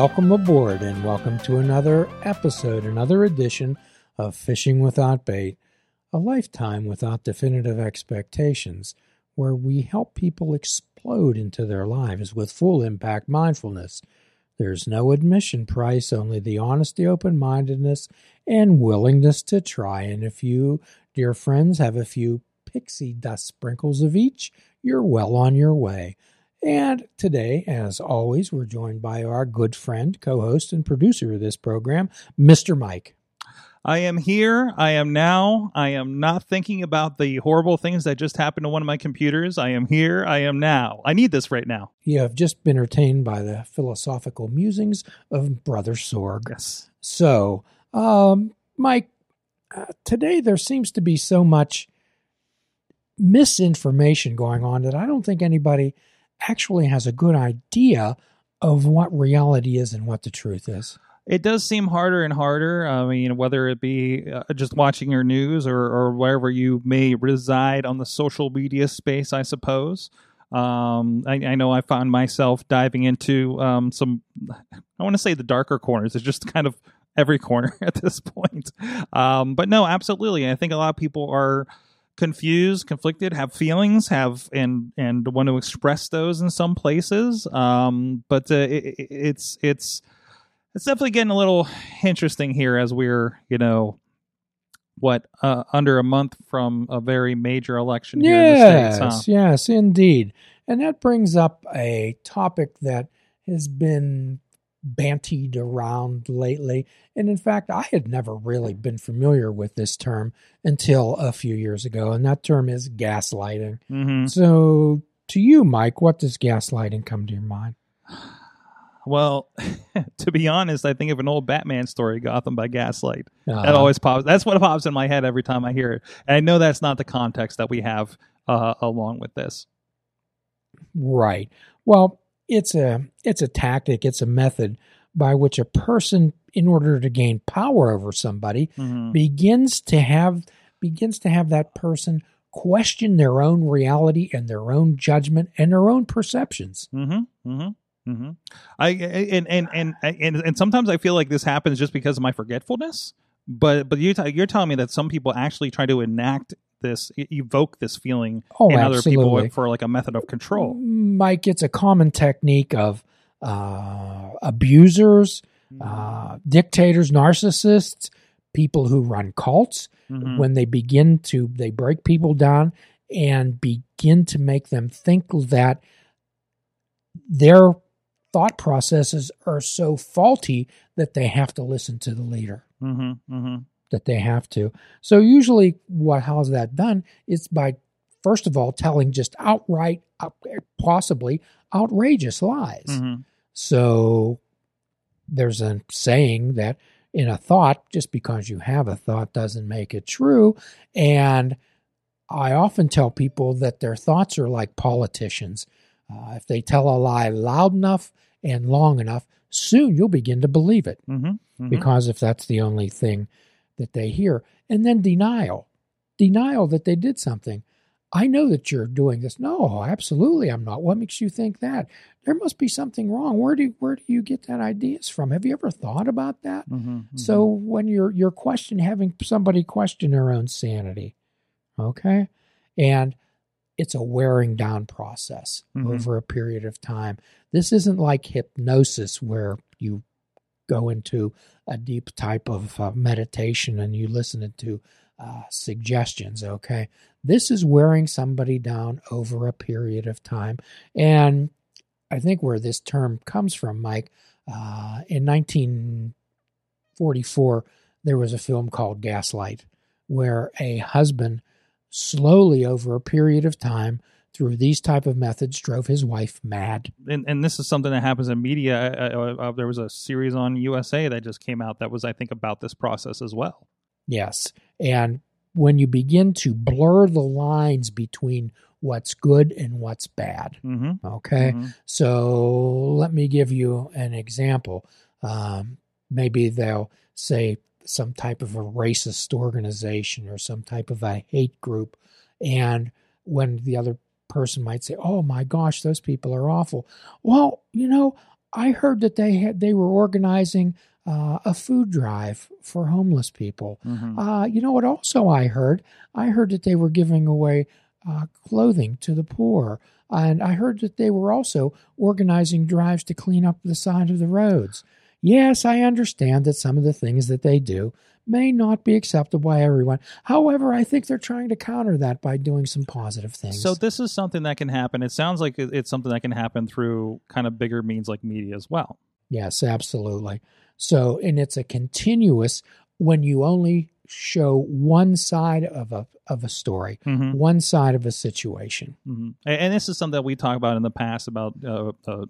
welcome aboard and welcome to another episode, another edition of Fishing Without Bait, a lifetime without definitive expectations, where we help people explode into their lives with full impact mindfulness. There's no admission price, only the honesty, open mindedness, and willingness to try. And if you, dear friends, have a few pixie dust sprinkles of each, you're well on your way. And today, as always, we're joined by our good friend, co host, and producer of this program, Mr. Mike. I am here. I am now. I am not thinking about the horrible things that just happened to one of my computers. I am here. I am now. I need this right now. You have just been entertained by the philosophical musings of Brother Sorg. Yes. So, um, Mike, uh, today there seems to be so much misinformation going on that I don't think anybody actually has a good idea of what reality is and what the truth is. It does seem harder and harder. I mean, whether it be uh, just watching your news or, or wherever you may reside on the social media space, I suppose. Um, I, I, know I found myself diving into um, some, I want to say the darker corners. It's just kind of every corner at this point. Um, but no, absolutely. I think a lot of people are confused, conflicted, have feelings, have and and want to express those in some places. Um, but uh, it, it's it's it's definitely getting a little interesting here as we're you know what uh, under a month from a very major election here yes, in the states. Huh? Yes, indeed, and that brings up a topic that has been bantied around lately. And in fact, I had never really been familiar with this term until a few years ago, and that term is gaslighting. Mm-hmm. So, to you, Mike, what does gaslighting come to your mind? Well, to be honest, I think of an old Batman story, Gotham by Gaslight. Uh-huh. That always pops. That's what pops in my head every time I hear it. And I know that's not the context that we have uh, along with this. Right. Well, it's a it's a tactic, it's a method by which a person in order to gain power over somebody mm-hmm. begins to have begins to have that person question their own reality and their own judgment and their own perceptions. Mm-hmm. Mm-hmm. Mm-hmm. I and, and and and and sometimes I feel like this happens just because of my forgetfulness. But but you t- you're telling me that some people actually try to enact this evoke this feeling oh, in absolutely. other people for like a method of control. Mike, it's a common technique of uh, abusers, mm-hmm. uh, dictators, narcissists, people who run cults. Mm-hmm. When they begin to they break people down and begin to make them think that their thought processes are so faulty that they have to listen to the leader. Mm-hmm, mm-hmm that they have to. So usually, what how's that done? It's by first of all telling just outright, possibly outrageous lies. Mm-hmm. So there's a saying that in a thought, just because you have a thought doesn't make it true. And I often tell people that their thoughts are like politicians. Uh, if they tell a lie loud enough and long enough, soon you'll begin to believe it. Mm-hmm. Mm-hmm. Because if that's the only thing that they hear, and then denial, denial that they did something. I know that you're doing this. No, absolutely, I'm not. What makes you think that? There must be something wrong. Where do where do you get that ideas from? Have you ever thought about that? Mm-hmm, mm-hmm. So when you're you're question having somebody question their own sanity, okay, and it's a wearing down process mm-hmm. over a period of time. This isn't like hypnosis where you go into a deep type of uh, meditation and you listen to uh, suggestions. Okay. This is wearing somebody down over a period of time. And I think where this term comes from, Mike, uh, in 1944, there was a film called Gaslight, where a husband slowly over a period of time through these type of methods drove his wife mad. And, and this is something that happens in media. Uh, uh, there was a series on USA that just came out that was, I think, about this process as well. Yes, and when you begin to blur the lines between what's good and what's bad, mm-hmm. okay. Mm-hmm. So let me give you an example. Um, maybe they'll say some type of a racist organization or some type of a hate group, and when the other person might say, Oh my gosh, those people are awful. Well, you know, I heard that they had they were organizing uh, a food drive for homeless people. Mhm. Uh, you know what? Also, I heard I heard that they were giving away uh, clothing to the poor, and I heard that they were also organizing drives to clean up the side of the roads. Yes, I understand that some of the things that they do may not be acceptable by everyone. However, I think they're trying to counter that by doing some positive things. So this is something that can happen. It sounds like it's something that can happen through kind of bigger means like media as well. Yes, absolutely. So, and it's a continuous when you only show one side of a of a story, Mhm. one side of a situation. hmm And, and this is something that we talked about in the past about uh, uh,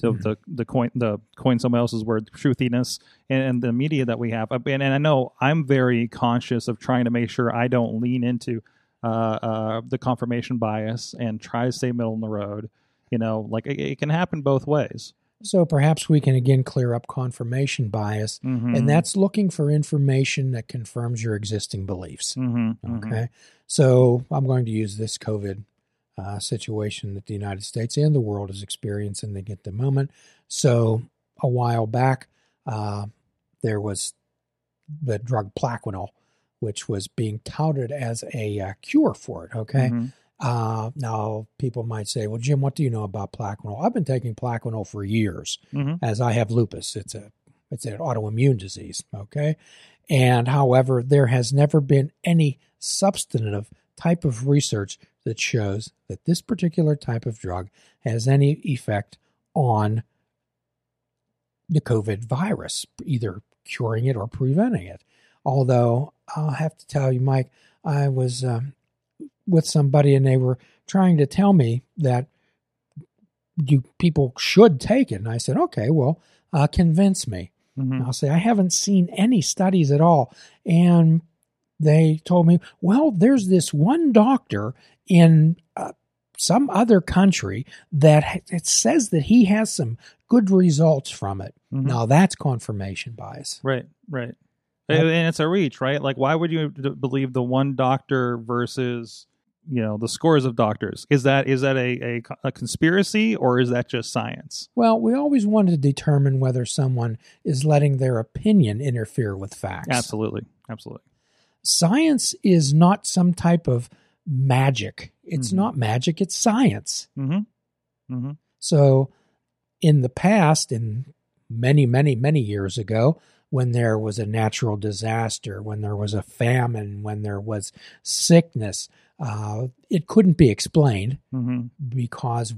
the, the the coin the coin someone else's word truthiness and, and the media that we have. And, and I know I'm very conscious of trying to make sure I don't lean into uh, uh, the confirmation bias and try to stay middle in the road. You know, like it, it can happen both ways. So perhaps we can again clear up confirmation bias, Mhm. and that's looking for information that confirms your existing beliefs. Mhm, mhm. Okay. So I'm going to use this COVID uh, situation that the United States and the world is experiencing at the moment. So a while back, uh, there was the drug Plaquenil, which was being touted as a uh, cure for it. Okay. Mhm. Uh, now people might say, well, Jim, what do you know about Plaquenil? I've been taking Plaquenil for years Mhm. as I have lupus. It's a it's an autoimmune disease. Okay, and however, there has never been any substantive type of research that shows that this particular type of drug has any effect on the COVID virus, either curing it or preventing it. Although I'll have to tell you, Mike, I was um, with somebody and they were trying to tell me that you people should take it, and I said, okay, well, uh, convince me. Mhm. I'll say, I haven't seen any studies at all. And they told me, well, there's this one doctor in uh, some other country that it says that he has some good results from it. Mhm. Now, that's confirmation bias. Right, right. And it's a reach, right? Like, why would you believe the one doctor versus you know the scores of doctors? Is that is that a, a, a conspiracy or is that just science? Well, we always want to determine whether someone is letting their opinion interfere with facts. Absolutely, absolutely. Science is not some type of magic. It's Mhm. not magic, it's science. Mm-hmm. Mm-hmm. So, in the past, in many, many, many years ago, when there was a natural disaster, when there was a famine, when there was sickness, uh, it couldn't be explained Mm-hmm. because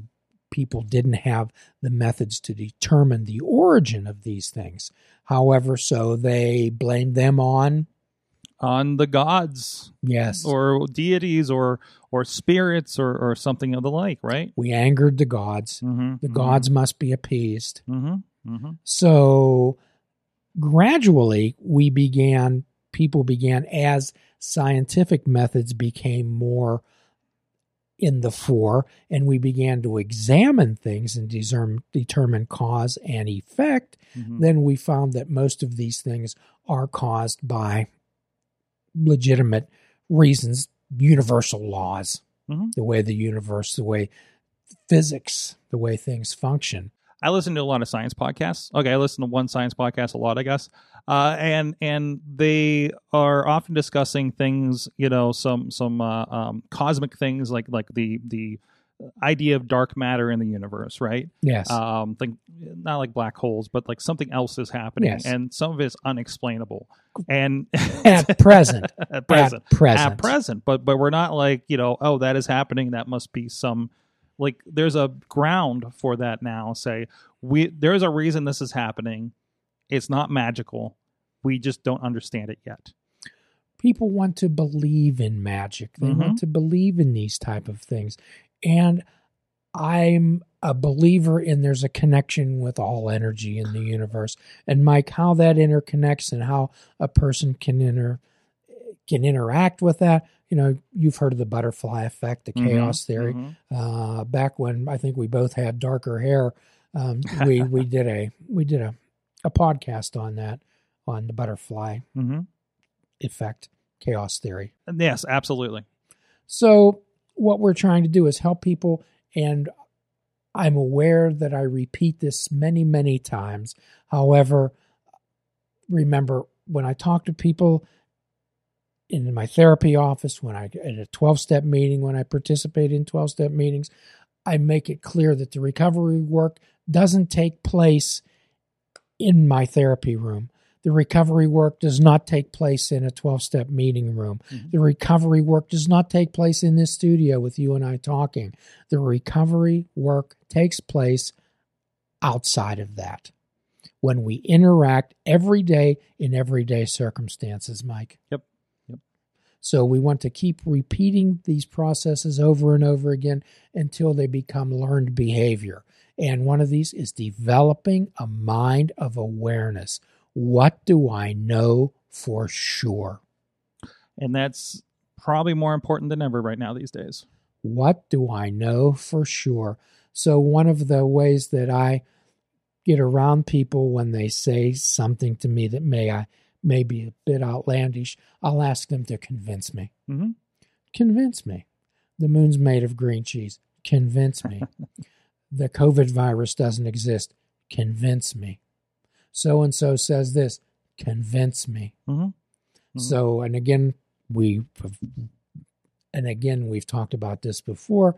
people didn't have the methods to determine the origin of these things. However, so they blamed them on, On the gods yes, or deities or or spirits or or something of the like, right? we angered the gods. Mm-hmm. The gods must be appeased. Mm-hmm. Mm-hmm. So gradually, we began, people began, as scientific methods became more in the fore, and we began to examine things and determine, determine cause and effect, Mm-hmm. then we found that most of these things are caused by legitimate reasons, universal laws, Mhm. the way the universe, the way physics, the way things function. I listen to a lot of science podcasts. Okay, I listen to one science podcast a lot, I guess, uh, and and they are often discussing things, you know, some some uh, um, cosmic things like like the the idea of dark matter in the universe, right? Yes. Um, think not like black holes, but like something else is happening, Yes. and some of it's unexplainable. And at present. at present, At present. at present but but we're not like you know oh that is happening that must be some like there's a ground for that now say we there's a reason this is happening it's not magical we just don't understand it yet People want to believe in magic. They Mhm. want to believe in these type of things. And I'm a believer in there's a connection with all energy in the universe. And Mike, how that interconnects and how a person can inter can interact with that. You know, you've heard of the butterfly effect, the chaos Mhm, theory. mhm. uh, back when I think we both had darker hair, um, we we did a we did a, a podcast on that on the butterfly Mhm. effect, chaos theory. yes absolutely So what we're trying to do is help people, and I'm aware that I repeat this many, many times. However, remember when I talk to people in my therapy office, when I at a 12 step meeting, when I participate in 12 step meetings, I make it clear that the recovery work doesn't take place in my therapy room. The recovery work does not take place in a 12 step meeting room. Mm-hmm. The recovery work does not take place in this studio with you and I talking. The recovery work takes place outside of that when we interact every day in everyday circumstances, Mike. Yep. Yep. So we want to keep repeating these processes over and over again until they become learned behavior. And one of these is developing a mind of awareness what do I know for sure? And that's probably more important than ever right now these days. What do I know for sure? So, one of the ways that I get around people when they say something to me that may I may be a bit outlandish, I'll ask them to convince me. Mm-hmm. Convince me. The moon's made of green cheese. Convince me. the COVID virus doesn't exist. Convince me so and so says this, convince me. Mm-hmm. Mm-hmm. So, and again, we, and again, we've talked about this before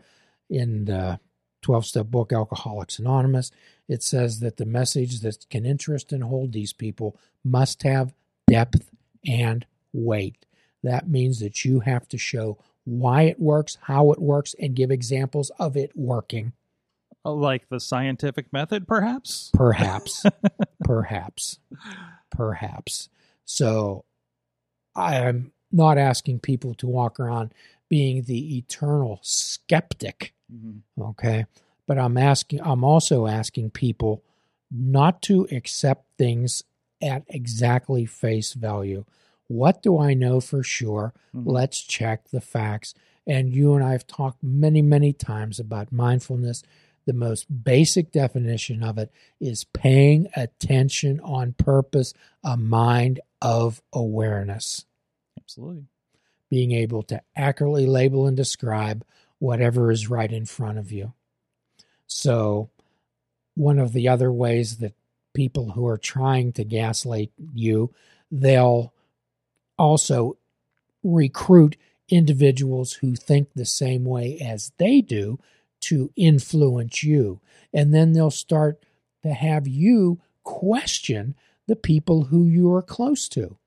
in the 12 step book, Alcoholics Anonymous. It says that the message that can interest and hold these people must have depth and weight. That means that you have to show why it works, how it works, and give examples of it working. Like the scientific method, perhaps? Perhaps. perhaps. Perhaps. So I am not asking people to walk around being the eternal skeptic. Mm-hmm. Okay. But I'm asking, I'm also asking people not to accept things at exactly face value. What do I know for sure? Mm-hmm. Let's check the facts. And you and I have talked many, many times about mindfulness the most basic definition of it is paying attention on purpose, a mind of awareness. Absolutely. Being able to accurately label and describe whatever is right in front of you. So, one of the other ways that people who are trying to gaslight you, they'll also recruit individuals who think the same way as they do to influence you. And then they'll start to have you question the people who you are close to,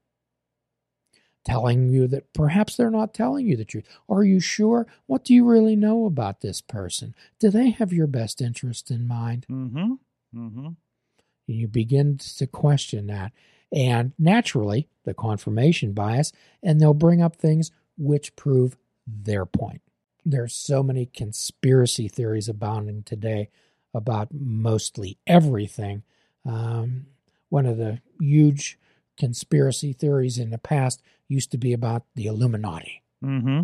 telling you that perhaps they're not telling you the truth. Are you sure? What do you really know about this person? Do they have your best interest in mind? Mm-hmm. Mm-hmm. And you begin to question that. And naturally, the confirmation bias, and they'll bring up things which prove their point there's so many conspiracy theories abounding today about mostly everything. Um, one of the huge conspiracy theories in the past used to be about the Illuminati. Mm-hmm.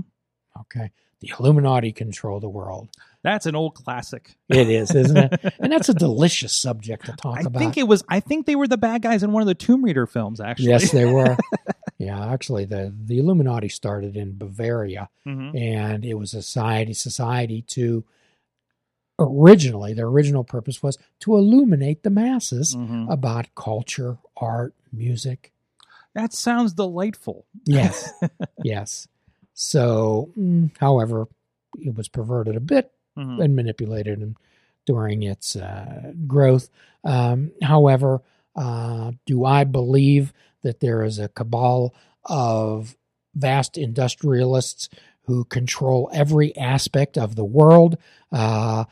Okay. The Illuminati control the world. That's an old classic. It is, isn't it? and that's a delicious subject to talk I about. I think it was. I think they were the bad guys in one of the Tomb Raider films. Actually, yes, they were. Yeah, actually, the the Illuminati started in Bavaria, mm-hmm. and it was a society society to originally their original purpose was to illuminate the masses mm-hmm. about culture, art, music. That sounds delightful. Yes, yes. So, mm, however, it was perverted a bit mm-hmm. and manipulated and during its uh, growth. Um, however, uh, do I believe that there is a cabal of vast industrialists who control every aspect of the world. Uh,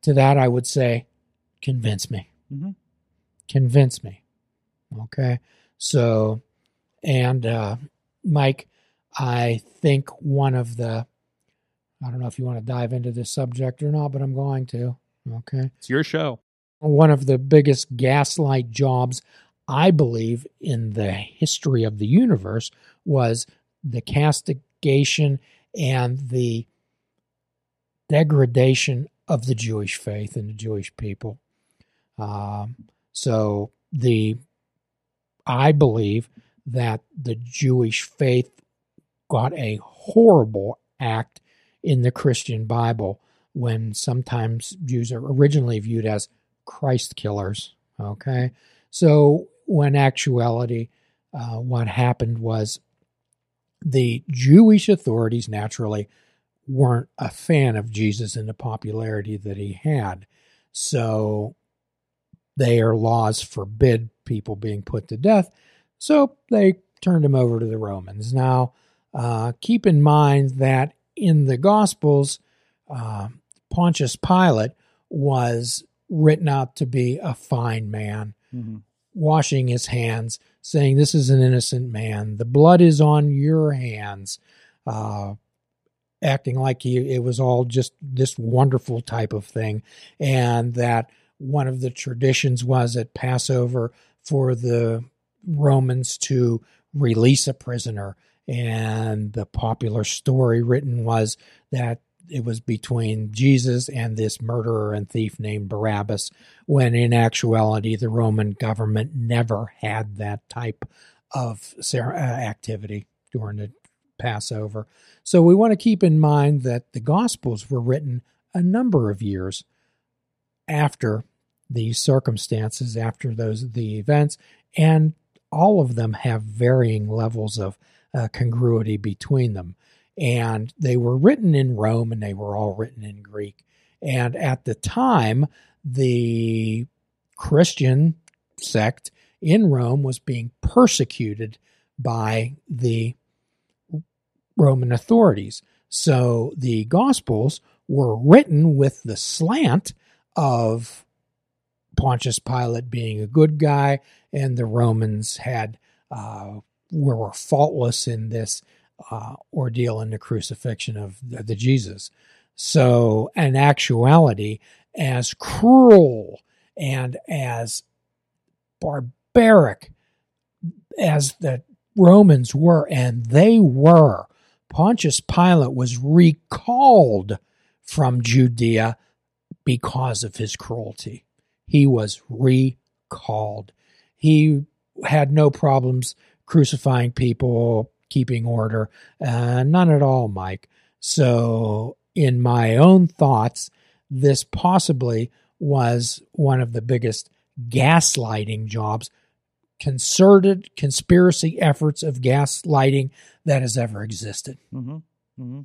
to that, I would say, convince me. Mm-hmm. Convince me. Okay. So, and uh, Mike, I think one of the, I don't know if you want to dive into this subject or not, but I'm going to. Okay. It's your show. One of the biggest gaslight jobs I believe, in the history of the universe was the castigation and the degradation of the Jewish faith and the Jewish people. Um, so the I believe that the Jewish faith got a horrible act in the Christian Bible when sometimes Jews are originally viewed as Christ killers. Okay. So, when actuality, uh, what happened was the Jewish authorities naturally weren't a fan of Jesus and the popularity that he had. So, their laws forbid people being put to death. So, they turned him over to the Romans. Now, uh, keep in mind that in the Gospels, uh, Pontius Pilate was written out to be a fine man, Mm-hmm. washing his hands, saying, This is an innocent man. The blood is on your hands. Uh, acting like he, it was all just this wonderful type of thing. And that one of the traditions was at Passover for the Romans to release a prisoner. And the popular story written was that it was between Jesus and this murderer and thief named Barabbas, when in actuality, the Roman government never had that type of uh, activity during the Passover. So we want to keep in mind that the Gospels were written a number of years after these circumstances, after those the events, and all of them have varying levels of uh, congruity between them and they were written in Rome and they were all written in Greek. And at the time, the Christian sect in Rome was being persecuted by the Roman authorities. So the Gospels were written with the slant of Pontius Pilate being a good guy, and the Romans had uh, were faultless in this uh, ordeal in the crucifixion of the, the Jesus. So, in actuality, as cruel and as barbaric as the Romans were, and they were, Pontius Pilate was recalled from Judea because of his cruelty. He was recalled. He had no problems crucifying people, keeping order. Uh, none at all, Mike. So, in my own thoughts, this possibly was one of the biggest gaslighting jobs, concerted conspiracy efforts of gaslighting that has ever existed. Mm-hmm. Mm-hmm.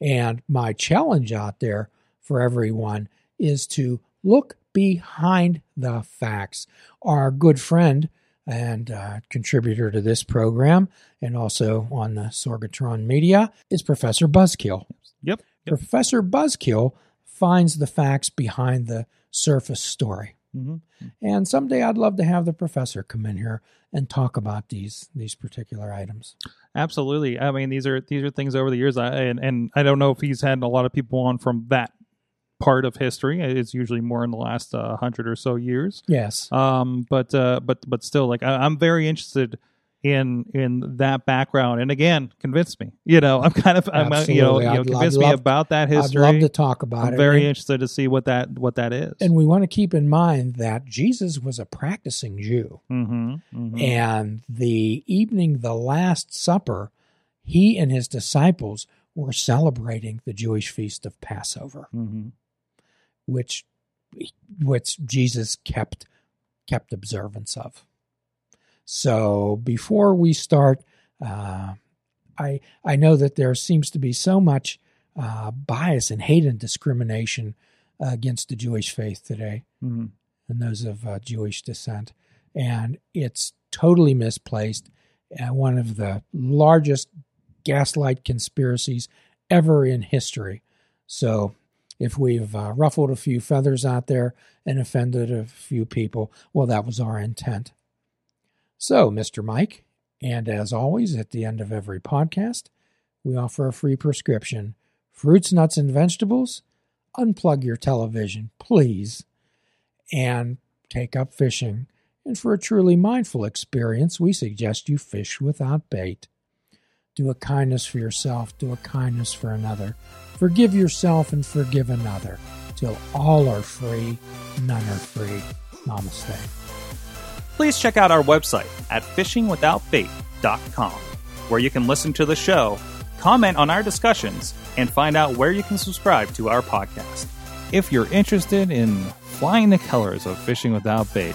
And my challenge out there for everyone is to look behind the facts. Our good friend and uh, contributor to this program and also on the Sorgatron media is Professor Buzzkill. Yep. yep. Professor Buzzkill finds the facts behind the surface story. Mm-hmm. And someday I'd love to have the professor come in here and talk about these these particular items. Absolutely. I mean, these are these are things over the years. I and, and I don't know if he's had a lot of people on from that part of history. It's usually more in the last uh, hundred or so years. Yes. Um. But uh. But but still, like I, I'm very interested in in that background and again convince me you know i'm kind of i'm you know, you know convince me about that history i'd love to talk about I'm it very and, interested to see what that what that is and we want to keep in mind that jesus was a practicing jew mm-hmm, mm-hmm. and the evening the last supper he and his disciples were celebrating the jewish feast of passover mm-hmm. Which which jesus kept kept observance of so before we start, uh, I I know that there seems to be so much uh, bias and hate and discrimination uh, against the Jewish faith today mm-hmm. and those of uh, Jewish descent, and it's totally misplaced. And one of the largest gaslight conspiracies ever in history. So if we've uh, ruffled a few feathers out there and offended a few people, well, that was our intent. So, Mr. Mike, and as always, at the end of every podcast, we offer a free prescription fruits, nuts, and vegetables. Unplug your television, please, and take up fishing. And for a truly mindful experience, we suggest you fish without bait. Do a kindness for yourself, do a kindness for another. Forgive yourself and forgive another. Till all are free, none are free. Namaste please check out our website at fishingwithoutbait.com, where you can listen to the show, comment on our discussions, and find out where you can subscribe to our podcast. If you're interested in flying the colors of fishing without bait,